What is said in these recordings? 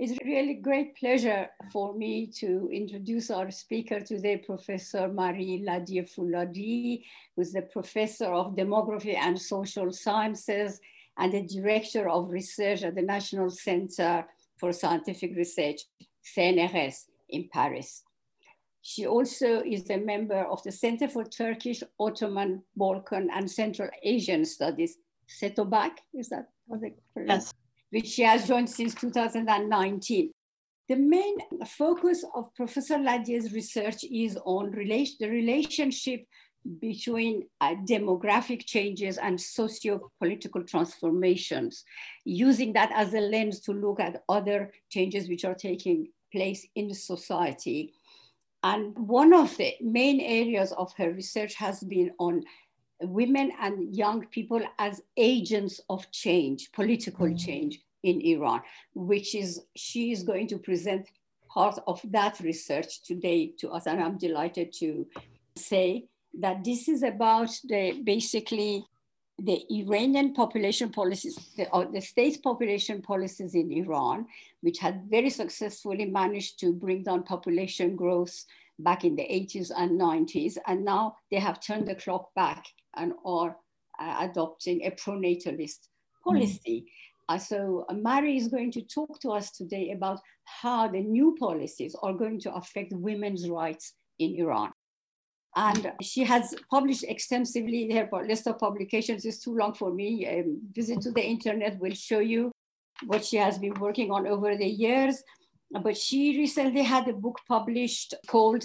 It's really great pleasure for me to introduce our speaker today, Professor Marie Ladier Fouladi, who's the Professor of Demography and Social Sciences and the Director of Research at the National Center for Scientific Research, CNRS, in Paris. She also is a member of the Center for Turkish, Ottoman, Balkan, and Central Asian Studies, CETOBAC, is that what they Yes which she has joined since 2019. The main focus of Professor Ladier's research is on relation, the relationship between uh, demographic changes and socio-political transformations, using that as a lens to look at other changes which are taking place in society. And one of the main areas of her research has been on women and young people as agents of change, political mm. change in Iran, which is she is going to present part of that research today to us. And I'm delighted to say that this is about the basically the Iranian population policies, the, uh, the state population policies in Iran, which had very successfully managed to bring down population growth back in the 80s and 90s. And now they have turned the clock back and are uh, adopting a pronatalist policy. Mm. Uh, so uh, Mary is going to talk to us today about how the new policies are going to affect women's rights in Iran. And she has published extensively, her list of publications is too long for me. Um, visit to the internet will show you what she has been working on over the years. But she recently had a book published called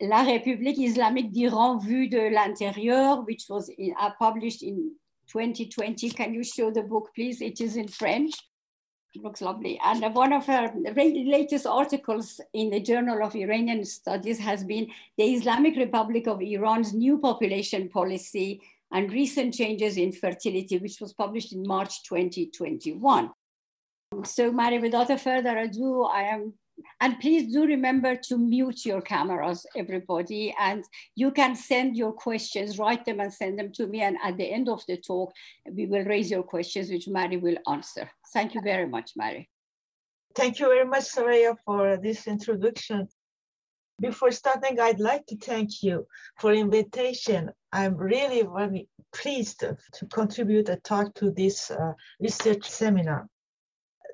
La République islamique d'Iran vue de l'intérieur, which was in, uh, published in 2020. Can you show the book, please? It is in French. It looks lovely. And one of her latest articles in the Journal of Iranian Studies has been the Islamic Republic of Iran's new population policy and recent changes in fertility, which was published in March 2021. So, Mary, without further ado, I am and please do remember to mute your cameras, everybody. And you can send your questions, write them and send them to me. And at the end of the talk, we will raise your questions, which Mary will answer. Thank you very much, Mary. Thank you very much, Soraya, for this introduction. Before starting, I'd like to thank you for invitation. I'm really very pleased to contribute a talk to this uh, research seminar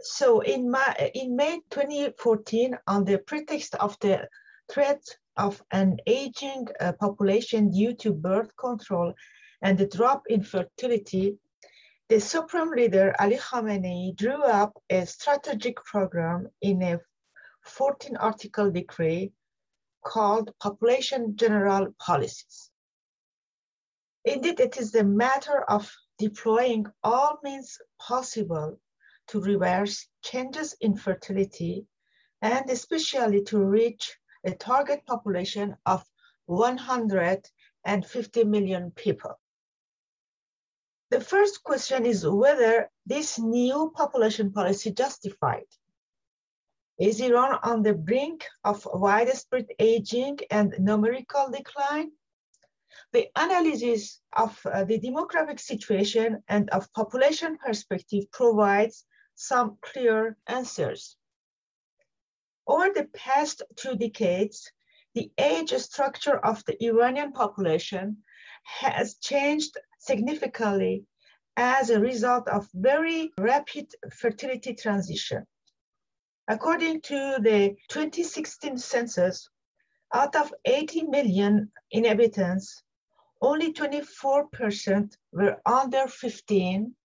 so in, my, in May 2014, on the pretext of the threat of an aging uh, population due to birth control and the drop in fertility, the Supreme Leader Ali Khamenei drew up a strategic program in a 14 article decree called Population General Policies. Indeed, it is a matter of deploying all means possible to reverse changes in fertility and especially to reach a target population of 150 million people. The first question is whether this new population policy justified. Is Iran on the brink of widespread aging and numerical decline? The analysis of uh, the demographic situation and of population perspective provides some clear answers. Over the past two decades, the age structure of the Iranian population has changed significantly as a result of very rapid fertility transition. According to the 2016 census, out of 80 million inhabitants, only 24% were under 15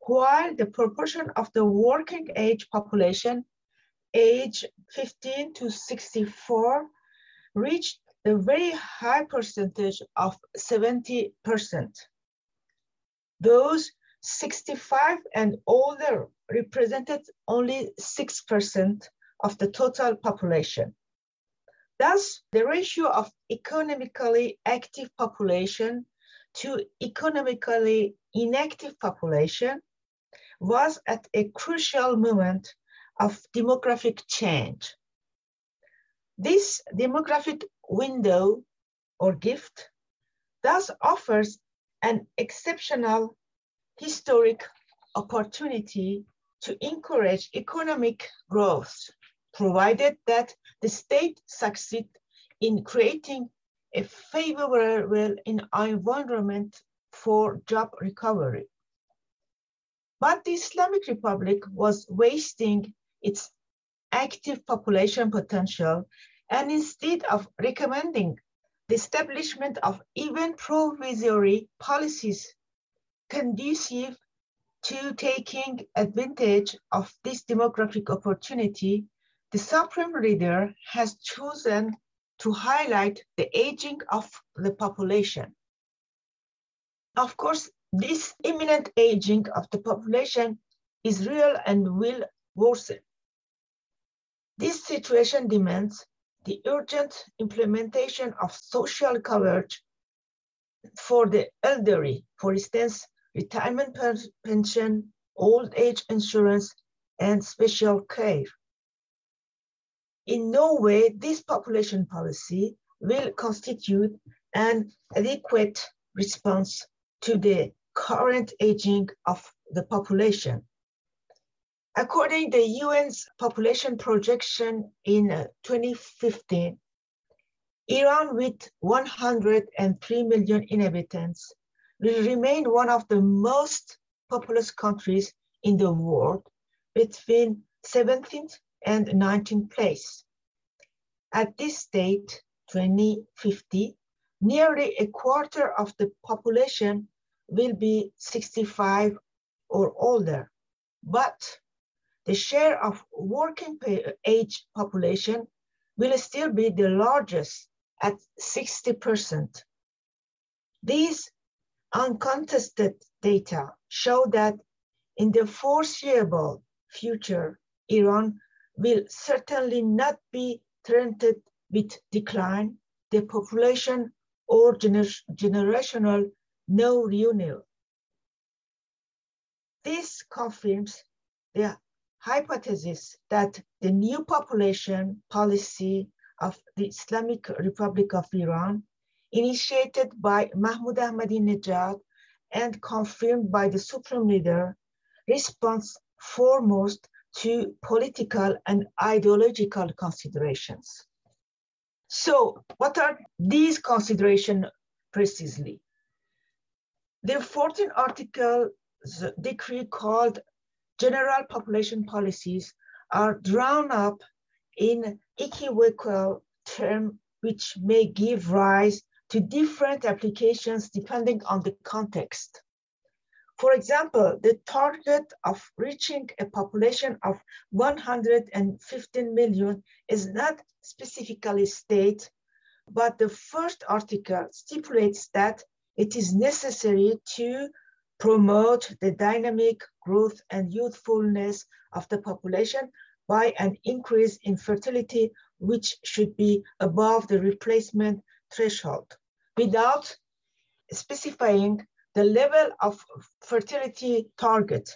while the proportion of the working age population age 15 to 64 reached a very high percentage of 70%. Those 65 and older represented only 6% of the total population. Thus, the ratio of economically active population to economically inactive population was at a crucial moment of demographic change. This demographic window or gift thus offers an exceptional historic opportunity to encourage economic growth, provided that the state succeed in creating a favorable environment for job recovery. But the Islamic Republic was wasting its active population potential and instead of recommending the establishment of even provisory policies conducive to taking advantage of this demographic opportunity, the Supreme Leader has chosen to highlight the aging of the population. Of course, this imminent aging of the population is real and will worsen. This situation demands the urgent implementation of social coverage for the elderly, for instance, retirement pension, old age insurance, and special care. In no way, this population policy will constitute an adequate response to the current aging of the population. According to the UN's population projection in uh, 2015, Iran with 103 million inhabitants will remain one of the most populous countries in the world between 17th and 19th place. At this date, 2050, nearly a quarter of the population will be 65 or older, but the share of working age population will still be the largest at 60%. These uncontested data show that in the foreseeable future, Iran will certainly not be threatened with decline, the population or gener generational no renewal. This confirms the hypothesis that the new population policy of the Islamic Republic of Iran, initiated by Mahmoud Ahmadinejad and confirmed by the Supreme Leader, responds foremost to political and ideological considerations. So what are these considerations precisely? The 14th article decree called general population policies are drawn up in equivocal term which may give rise to different applications depending on the context. For example, the target of reaching a population of 115 million is not specifically stated, but the first article stipulates that it is necessary to promote the dynamic growth and youthfulness of the population by an increase in fertility, which should be above the replacement threshold without specifying the level of fertility target.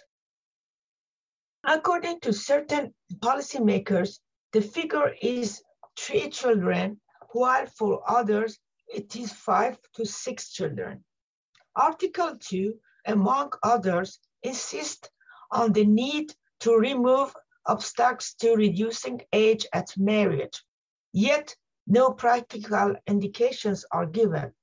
According to certain policymakers, the figure is three children, while for others, it is five to six children. Article 2 among others, insists on the need to remove obstacles to reducing age at marriage. Yet, no practical indications are given.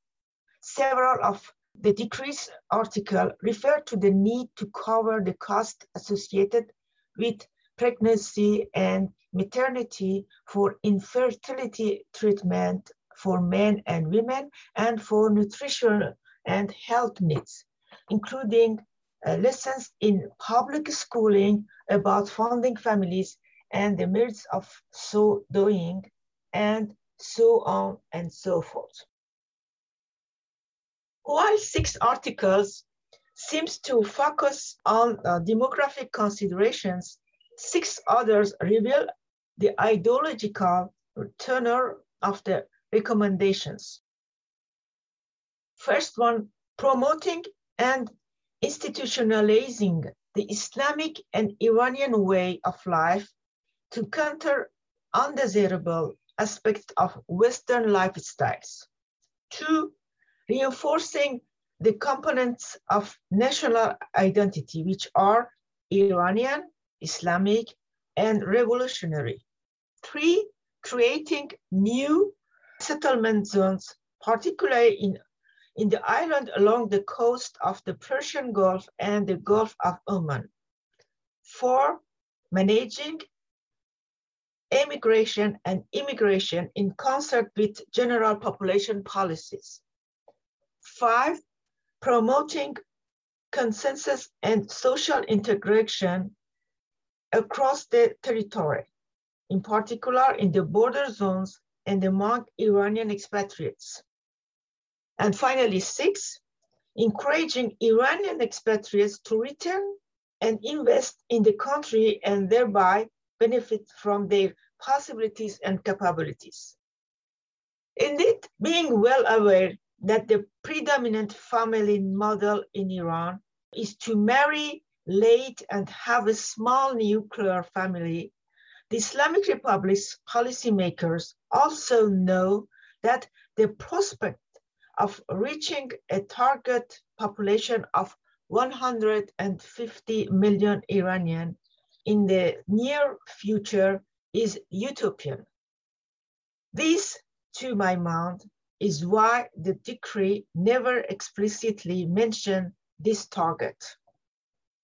Several of the decrease article refer to the need to cover the cost associated with pregnancy and maternity for infertility treatment for men and women and for nutrition and health needs including uh, lessons in public schooling about founding families and the merits of so doing, and so on and so forth. While six articles seems to focus on uh, demographic considerations, six others reveal the ideological tenor of the recommendations. First one, promoting and institutionalizing the Islamic and Iranian way of life to counter undesirable aspects of Western lifestyles. Two, reinforcing the components of national identity, which are Iranian, Islamic, and revolutionary. Three, creating new settlement zones, particularly in, in the island along the coast of the Persian Gulf and the Gulf of Oman. Four, managing emigration and immigration in concert with general population policies. Five, promoting consensus and social integration across the territory, in particular in the border zones and among Iranian expatriates. And finally, six, encouraging Iranian expatriates to return and invest in the country and thereby benefit from their possibilities and capabilities. Indeed, being well aware that the predominant family model in Iran is to marry late and have a small nuclear family, the Islamic Republic's policymakers also know that the prospect of reaching a target population of 150 million Iranian in the near future is utopian. This, to my mind, is why the decree never explicitly mentioned this target,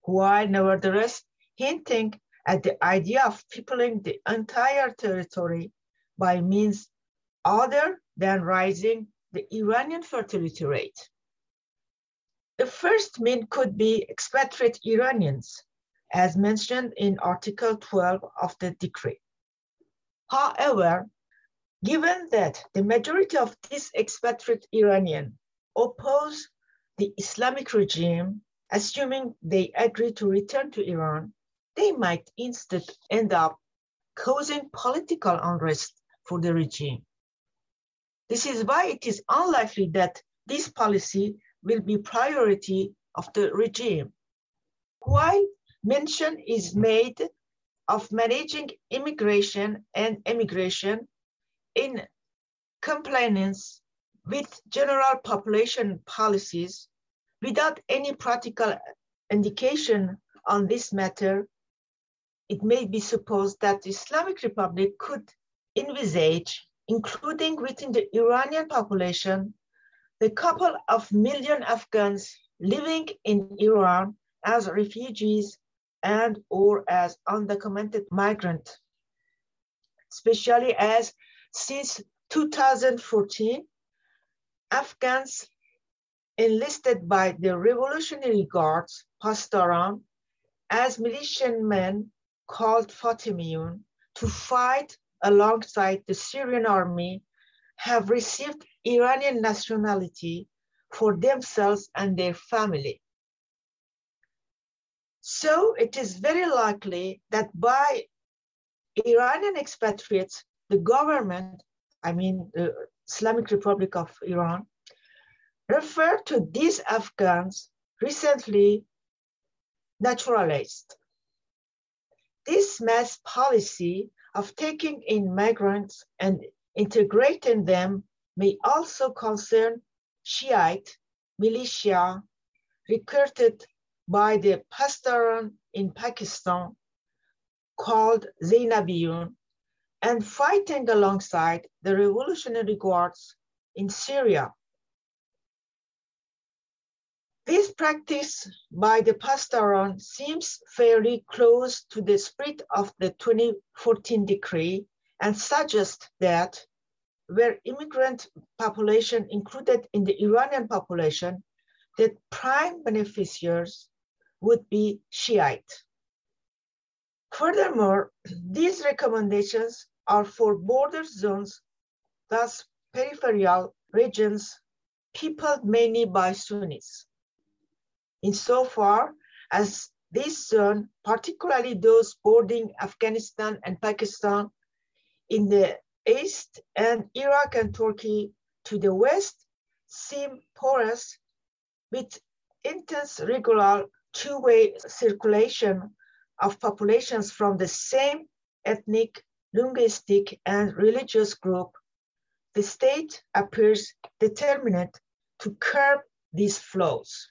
while nevertheless hinting at the idea of peopling the entire territory by means other than rising the Iranian fertility rate. The first mean could be expatriate Iranians, as mentioned in Article 12 of the decree. However, Given that the majority of these expatriate Iranians oppose the Islamic regime, assuming they agree to return to Iran, they might instead end up causing political unrest for the regime. This is why it is unlikely that this policy will be priority of the regime. While mention is made of managing immigration and emigration in compliance with general population policies without any practical indication on this matter, it may be supposed that the Islamic Republic could envisage, including within the Iranian population, the couple of million Afghans living in Iran as refugees and or as undocumented migrant, especially as since 2014, Afghans enlisted by the Revolutionary Guards, Pasdaran, as militiamen called Fatimiyun to fight alongside the Syrian army have received Iranian nationality for themselves and their family. So it is very likely that by Iranian expatriates the government, I mean the Islamic Republic of Iran, referred to these Afghans recently naturalized. This mass policy of taking in migrants and integrating them may also concern Shiite militia recruited by the Pasdaran in Pakistan called Zainabiyun and fighting alongside the Revolutionary Guards in Syria. This practice by the Pasdaran seems fairly close to the spirit of the 2014 decree and suggests that where immigrant population included in the Iranian population, the prime beneficiaries would be Shiite. Furthermore, these recommendations are for border zones, thus peripheral regions peopled mainly by Sunnis. Insofar as this zone, particularly those bordering Afghanistan and Pakistan in the east and Iraq and Turkey to the west, seem porous with intense regular two-way circulation of populations from the same ethnic, linguistic, and religious group, the state appears determined to curb these flows.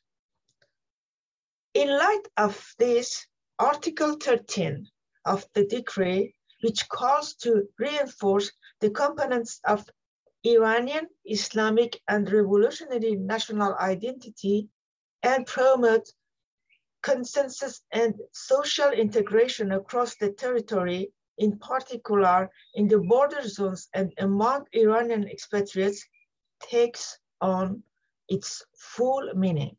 In light of this, Article 13 of the decree, which calls to reinforce the components of Iranian, Islamic, and revolutionary national identity and promote consensus and social integration across the territory, in particular in the border zones and among Iranian expatriates, takes on its full meaning.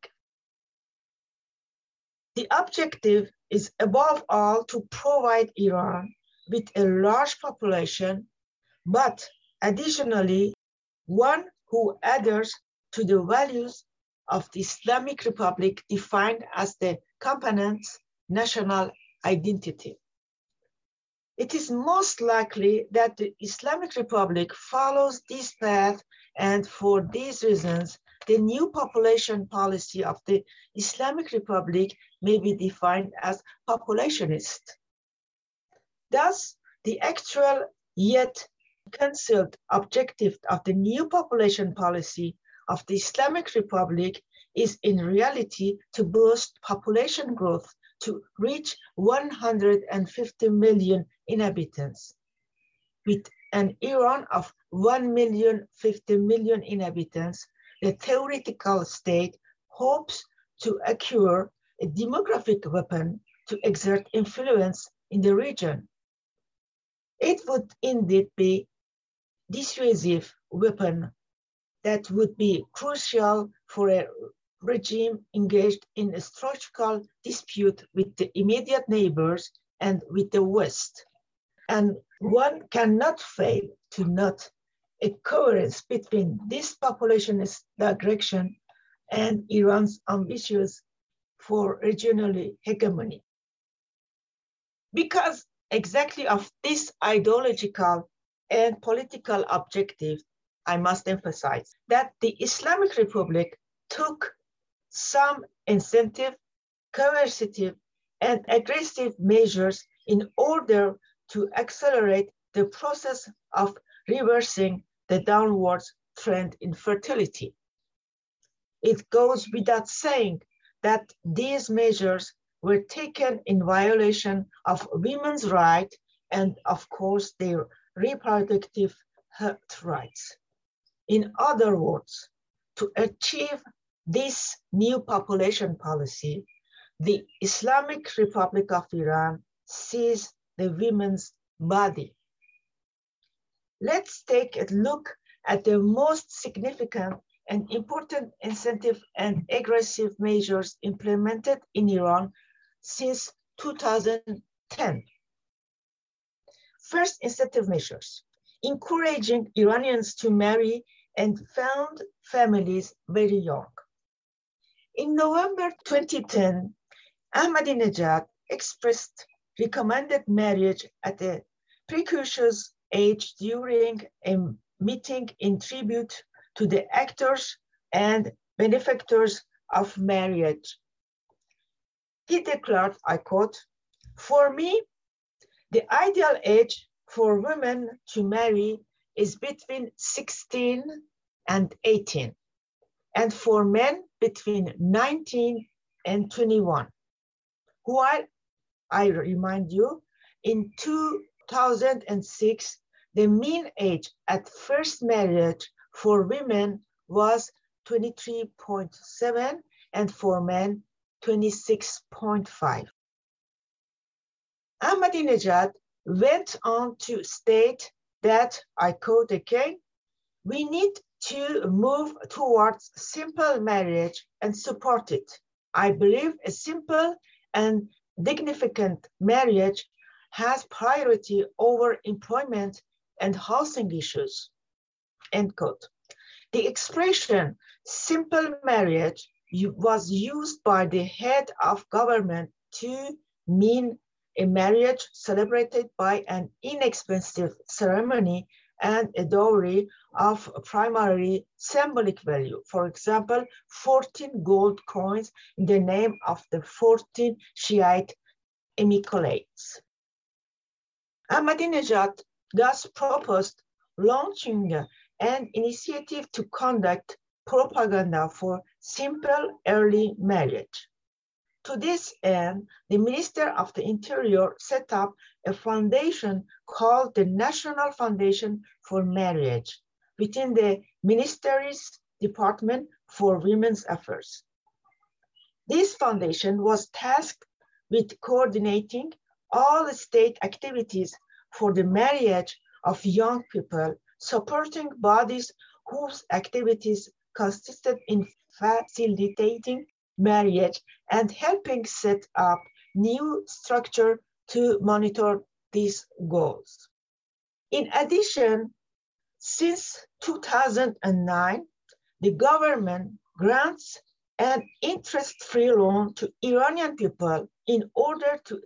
The objective is above all to provide Iran with a large population, but additionally, one who adheres to the values of the Islamic Republic defined as the component's national identity. It is most likely that the Islamic Republic follows this path and for these reasons, the new population policy of the Islamic Republic may be defined as populationist. Thus, the actual yet concealed objective of the new population policy of the Islamic Republic is in reality to boost population growth to reach 150 million inhabitants. With an Iran of 1 million 50 million inhabitants, the theoretical state hopes to acquire a demographic weapon to exert influence in the region. It would indeed be a dissuasive weapon that would be crucial for a regime engaged in a strategical dispute with the immediate neighbors and with the West. And one cannot fail to note a coherence between this populationist direction and Iran's ambitions for regional hegemony. Because exactly of this ideological and political objective, I must emphasize that the Islamic Republic took some incentive, coercive, and aggressive measures in order to accelerate the process of reversing the downward trend in fertility. It goes without saying that these measures were taken in violation of women's rights and of course their reproductive health rights. In other words, to achieve this new population policy, the Islamic Republic of Iran sees the women's body. Let's take a look at the most significant and important incentive and aggressive measures implemented in Iran since 2010. First, incentive measures, encouraging Iranians to marry and found families very young. In November 2010, Ahmadinejad expressed recommended marriage at a precocious age during a meeting in tribute to the actors and benefactors of marriage. He declared, I quote, for me, the ideal age for women to marry is between 16 and 18, and for men between 19 and 21. While I remind you, in 2006, the mean age at first marriage for women was 23.7 and for men 26.5. Ahmadinejad went on to state that, I quote again, we need to move towards simple marriage and support it. I believe a simple and dignificant marriage has priority over employment and housing issues, end quote. The expression simple marriage was used by the head of government to mean a marriage celebrated by an inexpensive ceremony and a dowry of primarily symbolic value. For example, 14 gold coins in the name of the 14 Shiite Immaculates. Ahmadinejad thus proposed launching an initiative to conduct propaganda for simple early marriage. To this end, the Minister of the Interior set up a foundation called the National Foundation for Marriage within the Ministry's Department for Women's Affairs. This foundation was tasked with coordinating all state activities for the marriage of young people, supporting bodies whose activities consisted in facilitating marriage and helping set up new structure to monitor these goals. In addition, since 2009, the government grants an interest-free loan to Iranian people in order to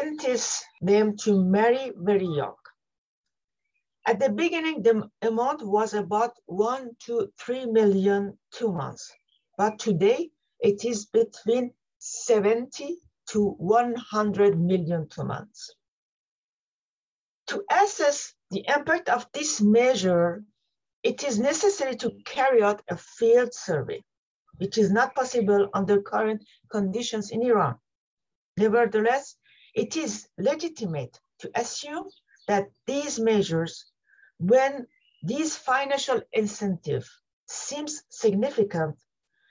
entice them to marry very young. At the beginning, the amount was about one to three million tomans, but today it is between 70 to 100 million tomans. To assess the impact of this measure, it is necessary to carry out a field survey, which is not possible under current conditions in Iran. Nevertheless, it is legitimate to assume that these measures, when these financial incentive seems significant,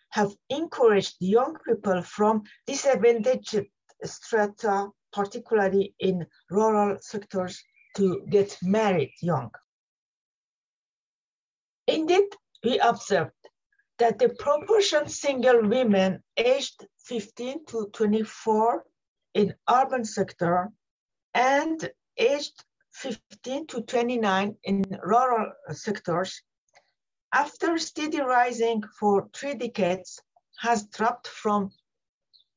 have encouraged young people from disadvantaged strata, particularly in rural sectors, to get married young. Indeed, we observed that the proportion of single women aged 15 to 24 in urban sector and aged 15 to 29 in rural sectors, after steady rising for three decades, has dropped from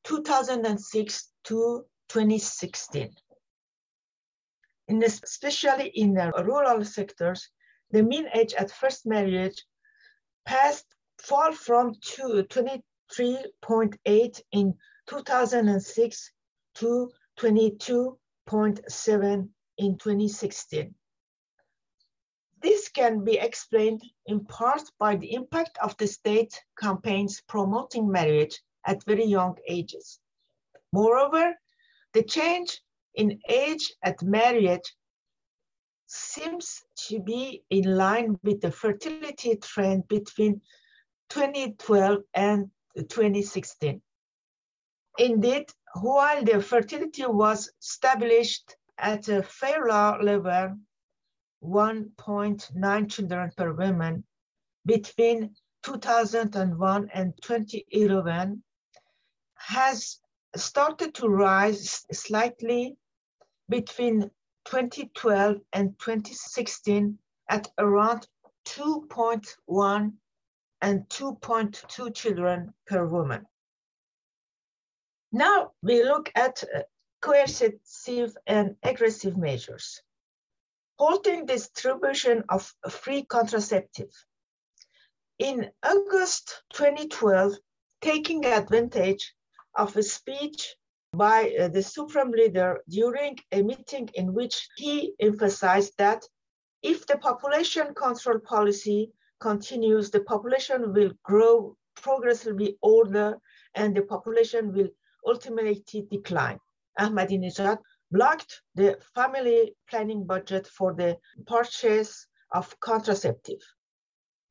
2006 to 2016. In especially in the rural sectors, the mean age at first marriage passed fall from 23.8 in 2006 to 22.7 in 2016. This can be explained in part by the impact of the state campaigns promoting marriage at very young ages. Moreover, the change in age at marriage seems to be in line with the fertility trend between 2012 and 2016. Indeed, while the fertility was established at a fair level, 1.9 children per woman between 2001 and 2011 has started to rise slightly between 2012 and 2016 at around 2.1 and 2.2 children per woman. Now we look at uh, coercive and aggressive measures. Halting distribution of free contraceptive. In August 2012, taking advantage of a speech by uh, the Supreme Leader during a meeting in which he emphasized that if the population control policy continues, the population will grow progressively older and the population will ultimately decline. Ahmadinejad blocked the family planning budget for the purchase of contraceptive.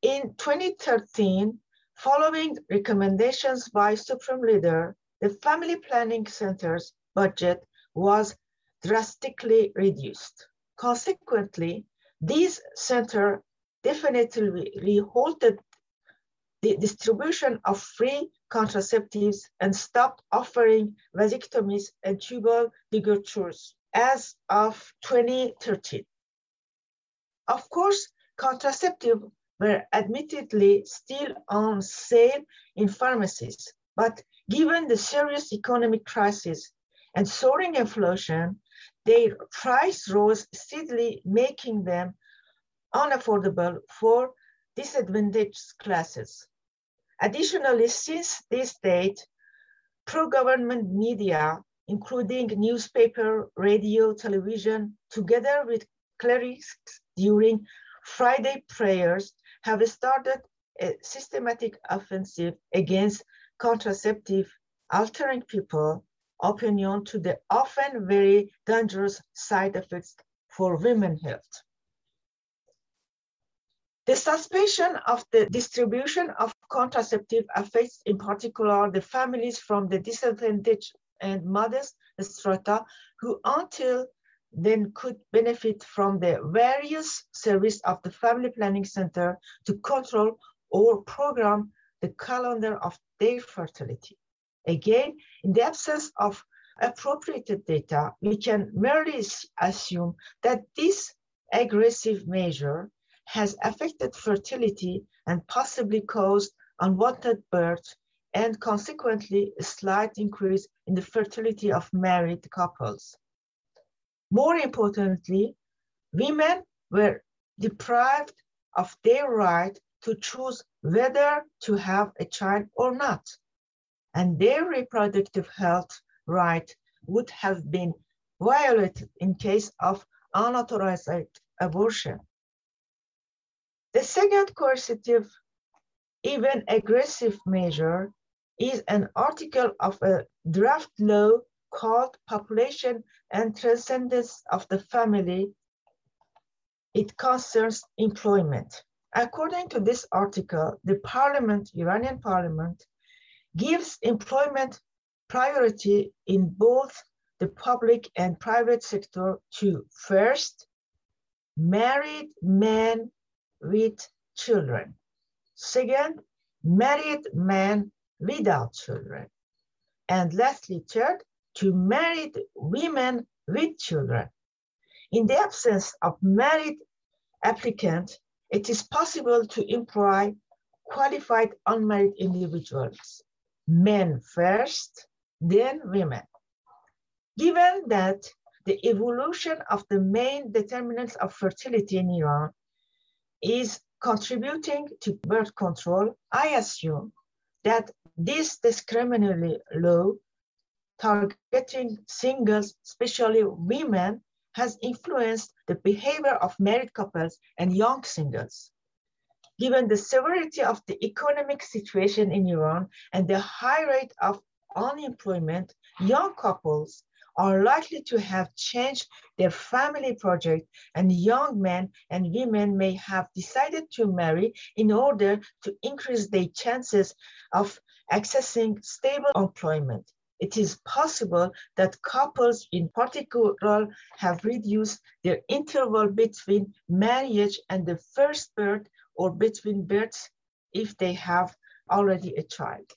In 2013, following recommendations by Supreme Leader, the family planning center's budget was drastically reduced. Consequently, these center definitely halted the distribution of free contraceptives and stopped offering vasectomies and tubal ligatures as of 2013. Of course, contraceptives were admittedly still on sale in pharmacies, but Given the serious economic crisis and soaring inflation, their price rose steadily, making them unaffordable for disadvantaged classes. Additionally, since this date, pro-government media, including newspaper, radio, television, together with clerics during Friday prayers, have started a systematic offensive against contraceptive altering people opinion to the often very dangerous side effects for women's health. The suspension of the distribution of contraceptive affects in particular the families from the disadvantaged and modest strata who until then could benefit from the various service of the Family Planning Center to control or program the calendar of their fertility. Again, in the absence of appropriate data, we can merely assume that this aggressive measure has affected fertility and possibly caused unwanted births and consequently a slight increase in the fertility of married couples. More importantly, women were deprived of their right to choose whether to have a child or not, and their reproductive health right would have been violated in case of unauthorized abortion. The second coercive, even aggressive measure is an article of a draft law called Population and Transcendence of the Family. It concerns employment. According to this article, the parliament, Iranian parliament, gives employment priority in both the public and private sector to first, married men with children. Second, married men without children. And lastly, third, to married women with children. In the absence of married applicant, it is possible to employ qualified unmarried individuals, men first, then women. Given that the evolution of the main determinants of fertility in Iran is contributing to birth control, I assume that this discriminatory law targeting singles, especially women, has influenced the behavior of married couples and young singles. Given the severity of the economic situation in Iran and the high rate of unemployment, young couples are likely to have changed their family project and young men and women may have decided to marry in order to increase their chances of accessing stable employment. It is possible that couples in particular have reduced their interval between marriage and the first birth or between births if they have already a child.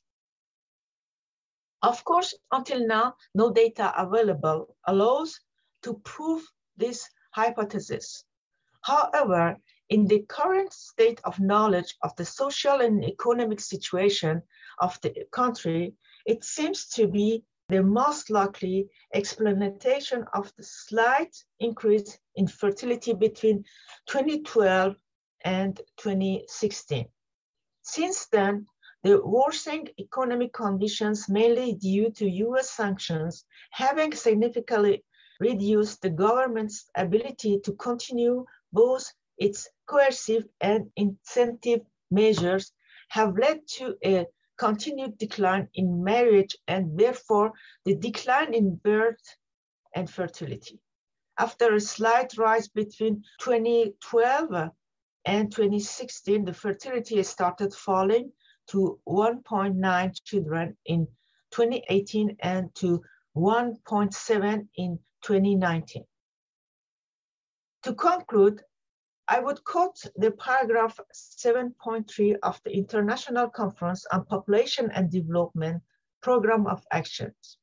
Of course, until now, no data available allows to prove this hypothesis. However, in the current state of knowledge of the social and economic situation of the country, it seems to be the most likely explanation of the slight increase in fertility between 2012 and 2016. Since then, the worsening economic conditions, mainly due to US sanctions, having significantly reduced the government's ability to continue both its coercive and incentive measures, have led to a continued decline in marriage and therefore the decline in birth and fertility. After a slight rise between 2012 and 2016, the fertility started falling to 1.9 children in 2018 and to 1.7 in 2019. To conclude, I would quote the paragraph 7.3 of the International Conference on Population and Development Program of Actions.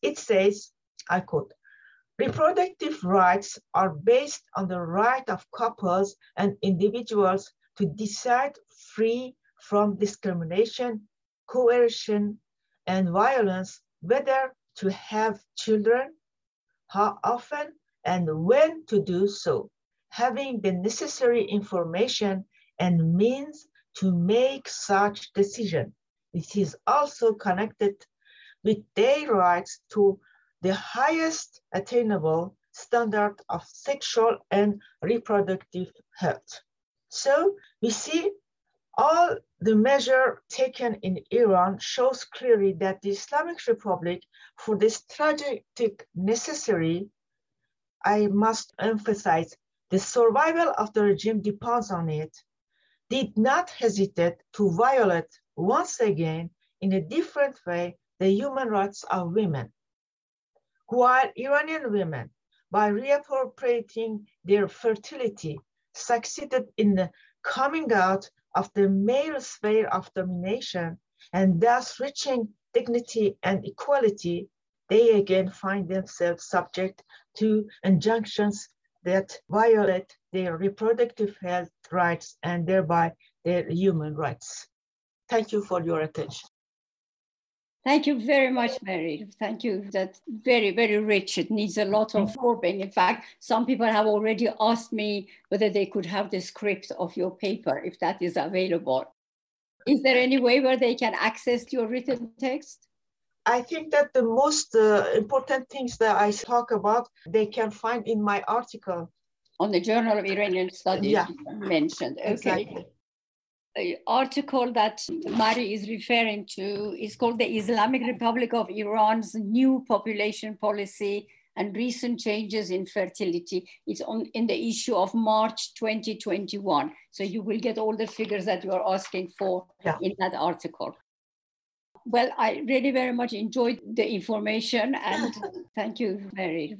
It says, I quote, reproductive rights are based on the right of couples and individuals to decide free from discrimination, coercion, and violence, whether to have children, how often, and when to do so, having the necessary information and means to make such decision. It is also connected with their rights to the highest attainable standard of sexual and reproductive health. So we see all the measure taken in Iran shows clearly that the Islamic Republic, for this tragic necessary, I must emphasize, the survival of the regime depends on it, did not hesitate to violate once again in a different way the human rights of women. While Iranian women, by reappropriating their fertility, succeeded in coming out of the male sphere of domination and thus reaching dignity and equality, they again find themselves subject to injunctions that violate their reproductive health rights and thereby their human rights. Thank you for your attention. Thank you very much, Marie. Thank you. That's very, very rich. It needs a lot of warping. In fact, some people have already asked me whether they could have the script of your paper, if that is available. Is there any way where they can access your written text? I think that the most uh, important things that I talk about, they can find in my article. On the Journal of Iranian Studies yeah. mentioned. Okay. Exactly article that Marie is referring to is called the Islamic Republic of Iran's new population policy and recent changes in fertility. It's on in the issue of March 2021. So you will get all the figures that you are asking for yeah. in that article. Well, I really very much enjoyed the information and thank you very